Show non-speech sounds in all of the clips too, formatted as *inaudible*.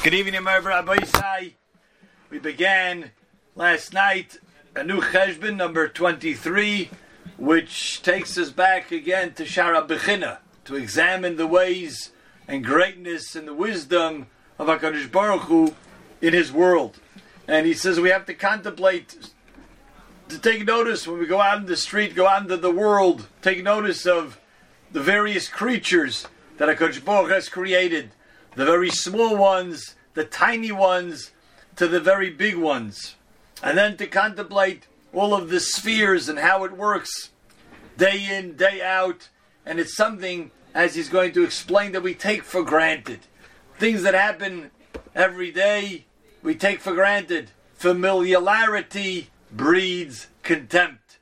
Good evening, my Rabbi Isai. We began last night a new cheshbon, number 23, which takes us back again to Shara Bechina, to examine the ways and greatness and the wisdom of HaKadosh Baruch Hu in his world. And he says we have to contemplate, to take notice when we go out in the street, go out into the world, take notice of the various creatures that HaKadosh Baruch has created the very small ones, the tiny ones, to the very big ones. And then to contemplate all of the spheres and how it works day in, day out. And it's something, as he's going to explain, that we take for granted. Things that happen every day, we take for granted. Familiarity breeds contempt.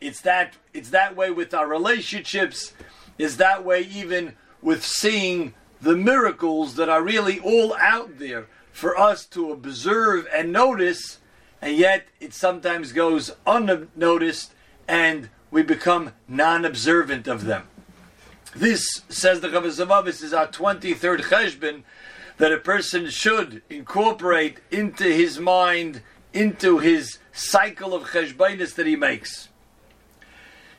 It's that it's that way with our relationships, is that way even with seeing the miracles that are really all out there for us to observe and notice, and yet it sometimes goes unnoticed and we become non observant of them. This, says the Chavazavavis, is our 23rd cheshbon that a person should incorporate into his mind, into his cycle of cheshbonis that he makes.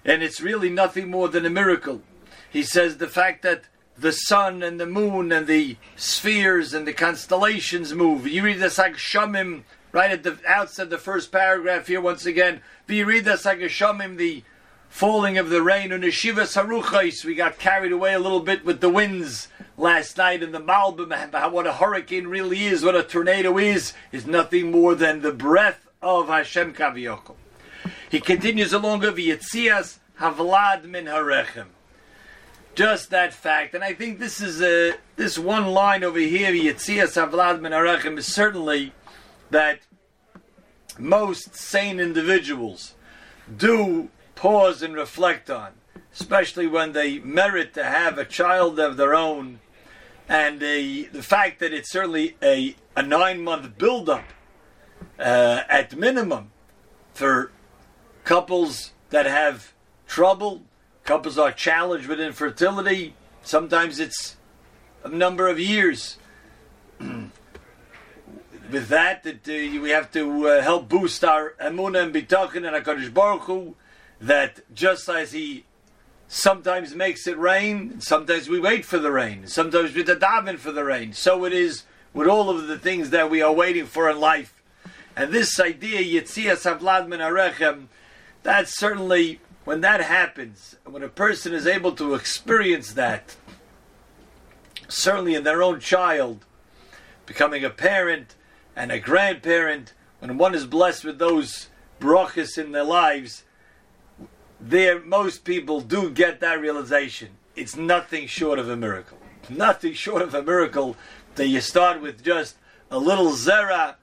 And it's really nothing more than a miracle. He says the fact that the sun and the moon and the spheres and the constellations move. You read the Shamim right at the outset, of the first paragraph here once again. But you read the Shamim, the falling of the rain, and Shivas Haruchais. We got carried away a little bit with the winds last night in the Malbim. What a hurricane really is, what a tornado is, is nothing more than the breath of Hashem Kaviyoko. He continues along of Yitzias Havlad min Harechem just that fact, and I think this is a this one line over here, Yitzias Avlad Min Arachim, is certainly that most sane individuals do pause and reflect on, especially when they merit to have a child of their own, and the the fact that it's certainly a a nine month build-up uh, at minimum for couples that have trouble Couples are challenged with infertility. Sometimes it's a number of years. *clears throat* with that, that uh, we have to uh, help boost our emunah and bitachon and Hakadosh Baruch Hu, that just as He sometimes makes it rain, sometimes we wait for the rain, sometimes we daven for the rain. So it is with all of the things that we are waiting for in life. And this idea, Yitzias Havlad Min Arechem, that's certainly when that happens, when a person is able to experience that, certainly in their own child, becoming a parent and a grandparent, when one is blessed with those brachas in their lives, there most people do get that realization. It's nothing short of a miracle. Nothing short of a miracle that you start with just a little zera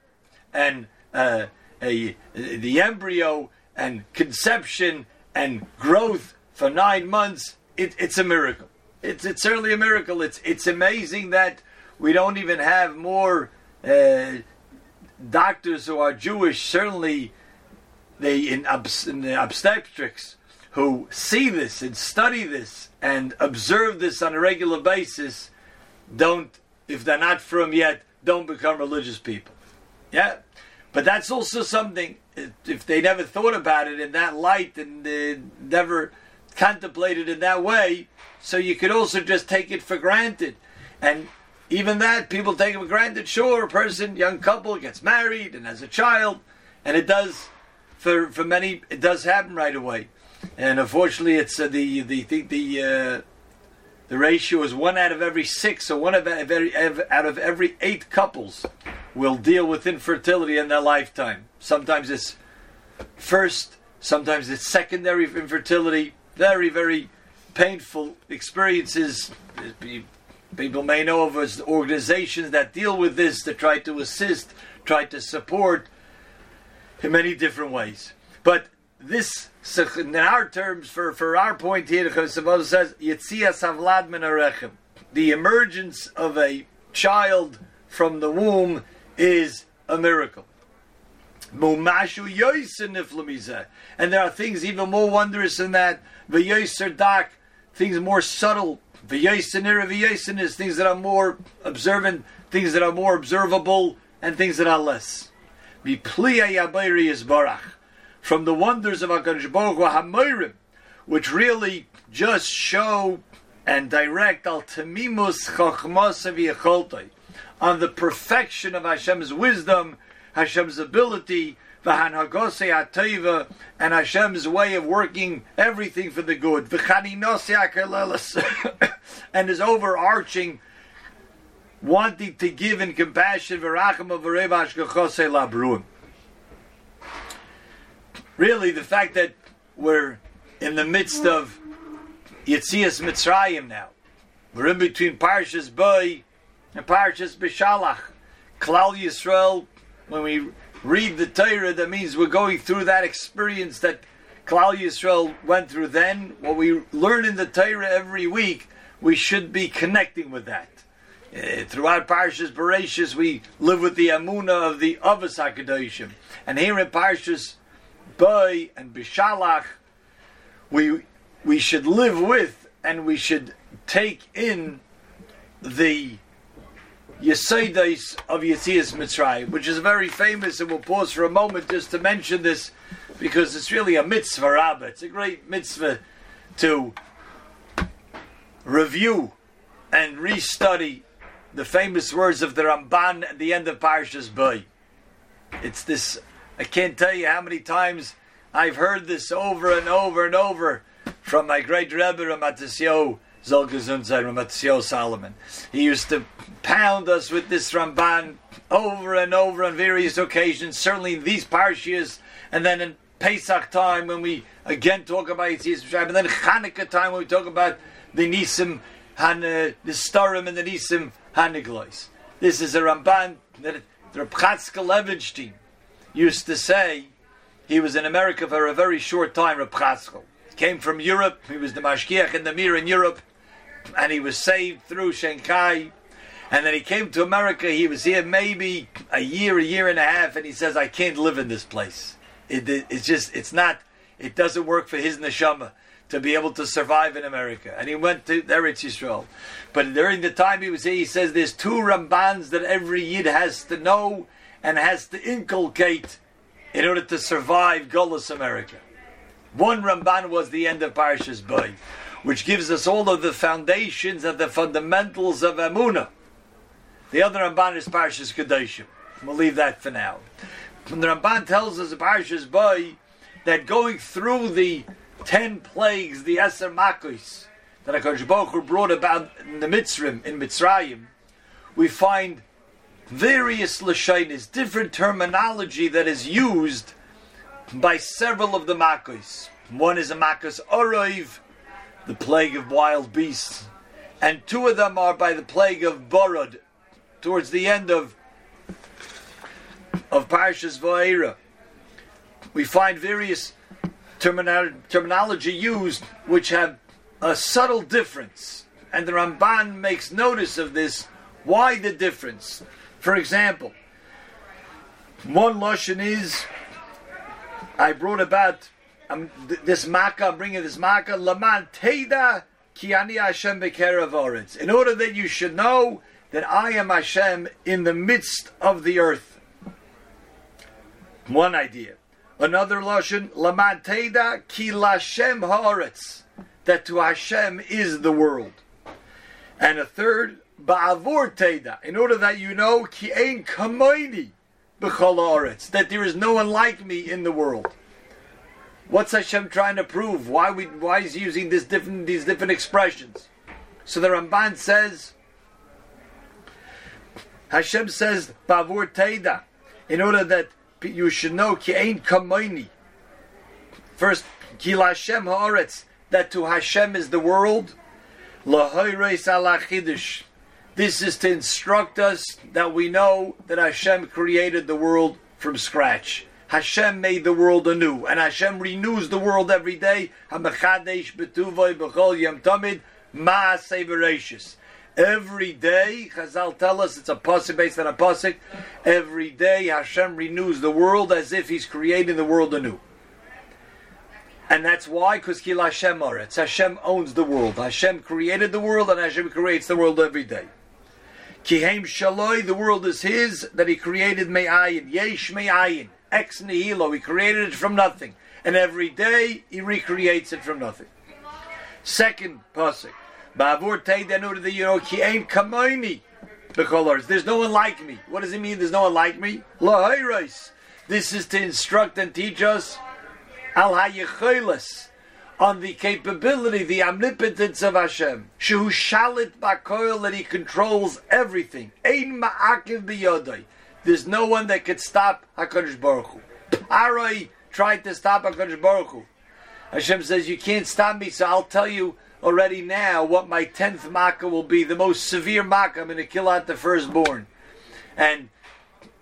and uh, a, the embryo and conception and growth for nine months, it, it's a miracle. It's, it's certainly a miracle. It's, it's amazing that we don't even have more uh, doctors who are Jewish, certainly they in, in the obstetrics, who see this and study this and observe this on a regular basis, don't, if they're not from yet, don't become religious people. Yeah? But that's also something, if they never thought about it in that light and uh, never contemplated in that way, so you could also just take it for granted. And even that, people take it for granted. Sure, a person, young couple, gets married and has a child, and it does, for, for many, it does happen right away. And unfortunately, it's uh, the, the, the, the uh, the ratio is one out of every six, so one of every, out of every eight couples will deal with infertility in their lifetime. Sometimes it's first, sometimes it's secondary infertility. Very, very painful experiences. People may know of as organizations that deal with this, that try to assist, try to support in many different ways. But this, in our terms, for, for our point here, the says, Yitzias Havlad Min The emergence of a child from the womb is a miracle. And there are things even more wondrous than that. dak, things more subtle is things that are more observant, things that are more observable, and things that are less. Is barach. From the wonders of HaKadosh Baruch Hu which really just show and direct al tamimus on the perfection of Hashem's wisdom, Hashem's ability, v'hanhagose ateva, and Hashem's way of working everything for the good, *coughs* and his overarching wanting to give in compassion, Really, the fact that we're in the midst of Yitzias Mitzrayim now, we're in between Parshas Boy and Parshas Bishalach. Klal Yisrael, when we read the Torah, that means we're going through that experience that Klal Yisrael went through then. What we learn in the Torah every week, we should be connecting with that. Uh, throughout Parshas Bereshis, we live with the Amuna of the Avos Hakadoshim, and here in Parshas Boy and Bishalach, we we should live with and we should take in the Yesodais of Yetzias Mitzrayim, which is very famous, and we'll pause for a moment just to mention this because it's really a mitzvah, Rabbah. It's a great mitzvah to review and restudy the famous words of the Ramban at the end of Parshas Boy. It's this, I can't tell you how many times I've heard this over and over and over from my great Rebbe Ramatisyo Zolgazunzai Ramatisyo Salomon. He used to pound us with this Ramban over and over on various occasions, certainly in these Parshias, and then in Pesach time when we again talk about Yitzias Mitzrayim, and then Chanukah time when we talk about the Nisim, and uh, the Starim and the Nisim Haniglois. This is a Ramban that the Chatzkel Levenstein used to say. He was in America for a very short time, Reb. Came from Europe. He was the Mashgiach in the Mir in Europe, and he was saved through Shanghai. And then he came to America. He was here maybe a year, a year and a half, and he says, "I can't live in this place. It, it, it's just, it's not. It doesn't work for his neshama." to be able to survive in America. And he went to Eretz Yisrael. But during the time he was here, he says there's two Rambans that every Yid has to know and has to inculcate in order to survive Golis America. One Ramban was the end of Parshas Boy, which gives us all of the foundations and the fundamentals of Amunah. The other Ramban is Parshas Kedoshim. We'll leave that for now. And the Ramban tells us in Parshas Boy that going through the ten plagues, the Eser Makos, that HaKadosh brought about in the Mitzrim, in Mitzrayim, we find various Lashonis, different terminology that is used by several of the Makos. One is a Makos Oroiv, the plague of wild beasts, and two of them are by the plague of Borod, towards the end of of Parshas Va'era. We find various terminology used which have a subtle difference. And the Ramban makes notice of this. Why the difference? For example, one Lashon is, I brought about um, this Makkah, I'm bringing this Makkah, Laman Teda Kiani Hashem Bekerav In order that you should know that I am Hashem in the midst of the earth. One idea. Another lashon, lamanteda ki lashem haaretz, that to Hashem is the world. And a third, ba'avur teda, in order that you know ki ein kamoini that there is no one like me in the world. What's Hashem trying to prove? Why we why is he using this different these different expressions? So the Ramban says, Hashem says, ba'avur teda, in order that you should know ki ein kamoini. First, ki Hashem haaretz, that to Hashem is the world. Alachidish. This is to instruct us that we know that Hashem created the world from scratch. Hashem made the world anew, and Hashem renews the world every day. Every day, Chazal tell us it's a pasuk based on a pasuk. Every day, Hashem renews the world as if He's creating the world anew. And that's why, because Kil Hashem Oretz. Hashem owns the world. Hashem created the world, and Hashem creates the world every day. Kihem Shaloi, the world is His, that He created Me'ayin. Yesh Me'ayin. Ex nihilo. He created it from nothing. And every day, He recreates it from nothing. Second pasuk. Ba'avur teidenu the you know ki ain't kamoini. There's no one like me. What does it mean? There's no one like me. Lahayrais. This is to instruct and teach us al hayecheles on the capability, the omnipotence of Hashem. Shehu shalit that He controls everything. Ein ma'akiv biyodai. There's no one that could stop Hakadosh Baruch Hu. Arai tried to stop Hakadosh Baruch Hu. Hashem says, You can't stop me, so I'll tell you already now what my tenth makkah will be. The most severe makkah. I'm going to kill out the firstborn. And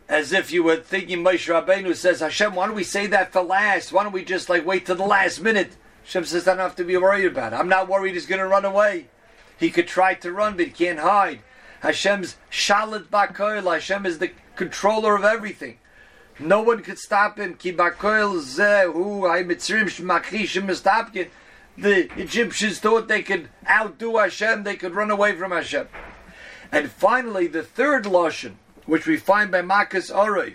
as if you were thinking Moshe Rabbeinu says, Hashem, why don't we say that for last? Why don't we just like wait till the last minute? Hashem says, I don't have to be worried about it. I'm not worried he's going to run away. He could try to run, but he can't hide. Hashem's shalit bakoil. Hashem is the controller of everything. No one could stop him. The Egyptians thought they could outdo Hashem, they could run away from Hashem. And finally, the third lashon, which we find by Makas Orev.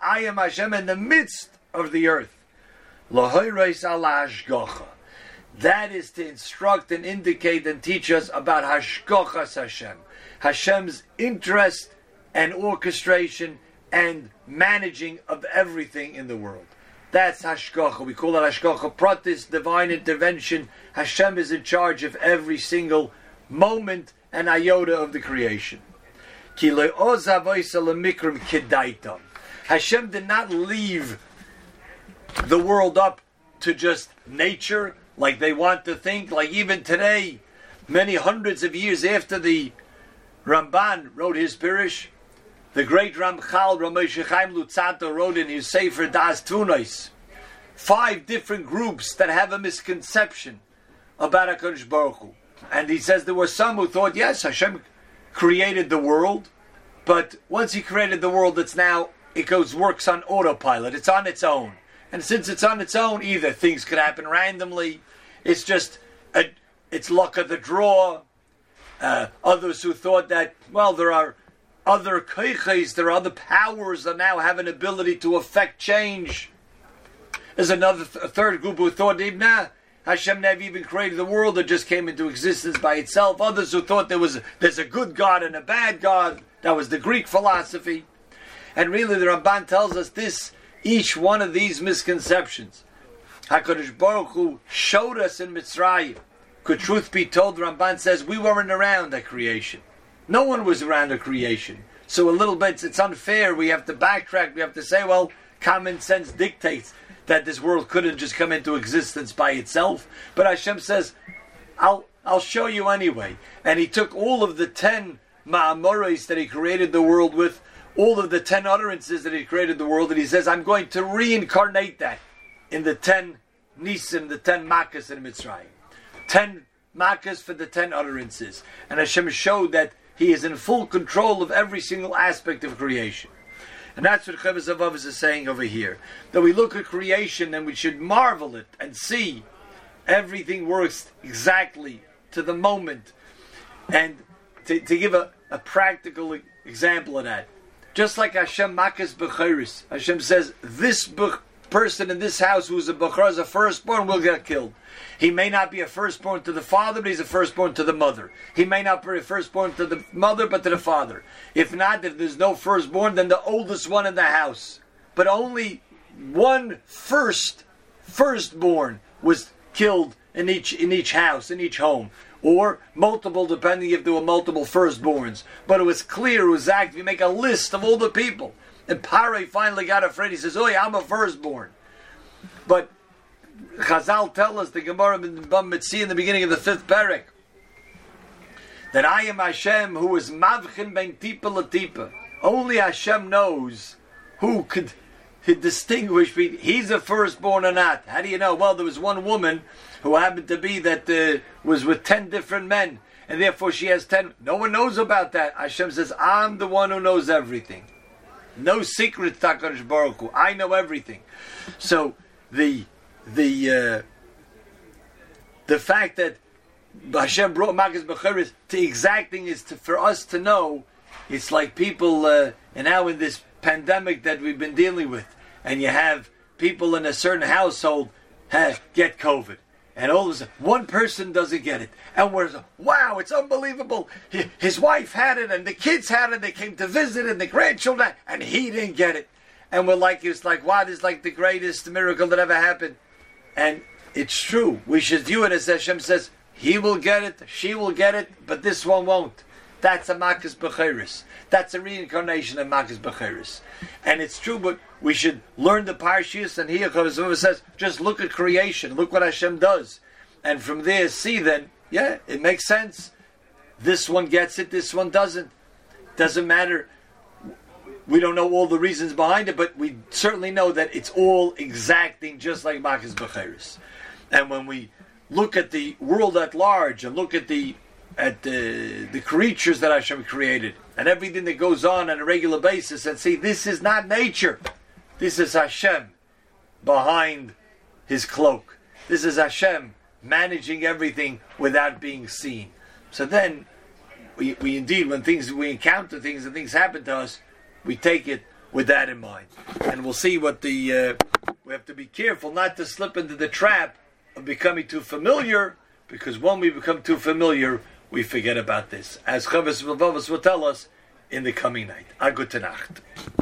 I am Hashem in the midst of the earth. That is to instruct and indicate and teach us about Hashgochas Hashem. Hashem's interest and orchestration and managing of everything in the world. That's Hashgacha. We call it Hashgacha Pratis, divine intervention. Hashem is in charge of every single moment and iota of the creation. Hashem did not leave the world up to just nature like they want to think, like even today, many hundreds of years after the Ramban wrote his Pirish. The great Ramchal Ramesh Chaim wrote in his Sefer Das Tunois five different groups that have a misconception about HaKadosh Baruch Hu. And he says there were some who thought, yes, Hashem created the world, but once he created the world, it's now, it goes, works on autopilot. It's on its own. And since it's on its own, either things could happen randomly, it's just, a, it's luck of the draw, uh, others who thought that, well, there are other keiches, there are other powers that now have an ability to affect change. There's another th- third group who thought, nah, Hashem never even created the world; it just came into existence by itself. Others who thought there was there's a good God and a bad God. That was the Greek philosophy. And really, the Ramban tells us this: each one of these misconceptions, Hakadosh Baruch Hu showed us in Mitzrayim could truth be told, Ramban says we weren't around at creation. No one was around at creation. So a little bit, it's unfair. We have to backtrack. We have to say, well, common sense dictates that this world couldn't just come into existence by itself. But Hashem says, I'll, I'll show you anyway. And he took all of the ten ma'amoris that he created the world with, all of the ten utterances that he created the world, and he says, I'm going to reincarnate that in the ten Nisim, the ten Makkahs in Mitzrayim ten makas for the ten utterances. And Hashem showed that He is in full control of every single aspect of creation. And that's what HaLevavos is saying over here. That we look at creation and we should marvel it and see everything works exactly to the moment. And to, to give a, a practical example of that, just like Hashem Makas Bechiris, Hashem says, this person in this house who's a Bechar, is a firstborn, will get killed. He may not be a firstborn to the father, but he's a firstborn to the mother. He may not be a firstborn to the mother, but to the father. If not, if there's no firstborn, then the oldest one in the house. But only one first firstborn was killed in each in each house, in each home. Or multiple, depending if there were multiple firstborns. But it was clear, it was active. You make a list of all the people. And Pare finally got afraid. He says, Oh, yeah, I'm a firstborn. But Chazal tell us the Gemara in the beginning of the fifth parak that I am Hashem who is mavchin ben tipa latipa. Only Hashem knows who could distinguish between he's a firstborn or not. How do you know? Well, there was one woman who happened to be that uh, was with ten different men, and therefore she has ten. No one knows about that. Hashem says, "I'm the one who knows everything." No secret, Takarish Baruch Hu. I know everything. So the the uh, the fact that Hashem brought Makas Bechiris to exacting is to, for us to know. It's like people, uh, and now in this pandemic that we've been dealing with, and you have people in a certain household have, get COVID. And all of a sudden, one person doesn't get it. And we're wow, it's unbelievable. His wife had it, and the kids had it. They came to visit, and the grandchildren, and he didn't get it. And we're like, it's like, wow, this is like the greatest miracle that ever happened. And it's true. We should view it as Hashem says, he will get it, she will get it, but this one won't. That's a Makas Bechiris. That's a reincarnation of Makas Bechiris. And it's true, but we should learn the Parshas, and here Chavis says, just look at creation, look what Hashem does. And from there, see then, yeah, it makes sense. This one gets it, this one doesn't. Doesn't matter. We don't know all the reasons behind it, but we certainly know that it's all exacting, just like Makas Bechiris. And when we look at the world at large and look at the at the, the creatures that Hashem created and everything that goes on on a regular basis and see this is not nature. This is Hashem behind his cloak. This is Hashem managing everything without being seen. So then we, we indeed when things we encounter things and things happen to us, we take it with that in mind. And we'll see what the uh, we have to be careful not to slip into the trap of becoming too familiar, because when we become too familiar, we forget about this. As Chavis will tell us in the coming night. A gute Nacht.